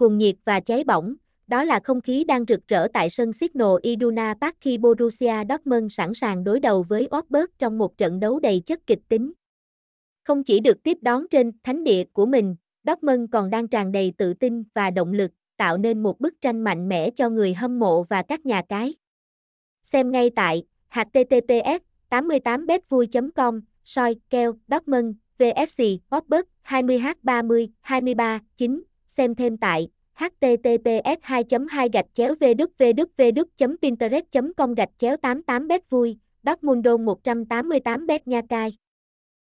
cuồng nhiệt và cháy bỏng, đó là không khí đang rực rỡ tại sân Signal Iduna Park khi Borussia Dortmund sẵn sàng đối đầu với Wolfsburg trong một trận đấu đầy chất kịch tính. Không chỉ được tiếp đón trên thánh địa của mình, Dortmund còn đang tràn đầy tự tin và động lực, tạo nên một bức tranh mạnh mẽ cho người hâm mộ và các nhà cái. Xem ngay tại https 88betvui.com soi keo Dortmund VSC Wolfsburg 20h30 23 9 xem thêm tại https 2 2 gạch chéo www pinterest com gạch chéo 88 bet vui. Dortmundo 188 bet nha cai.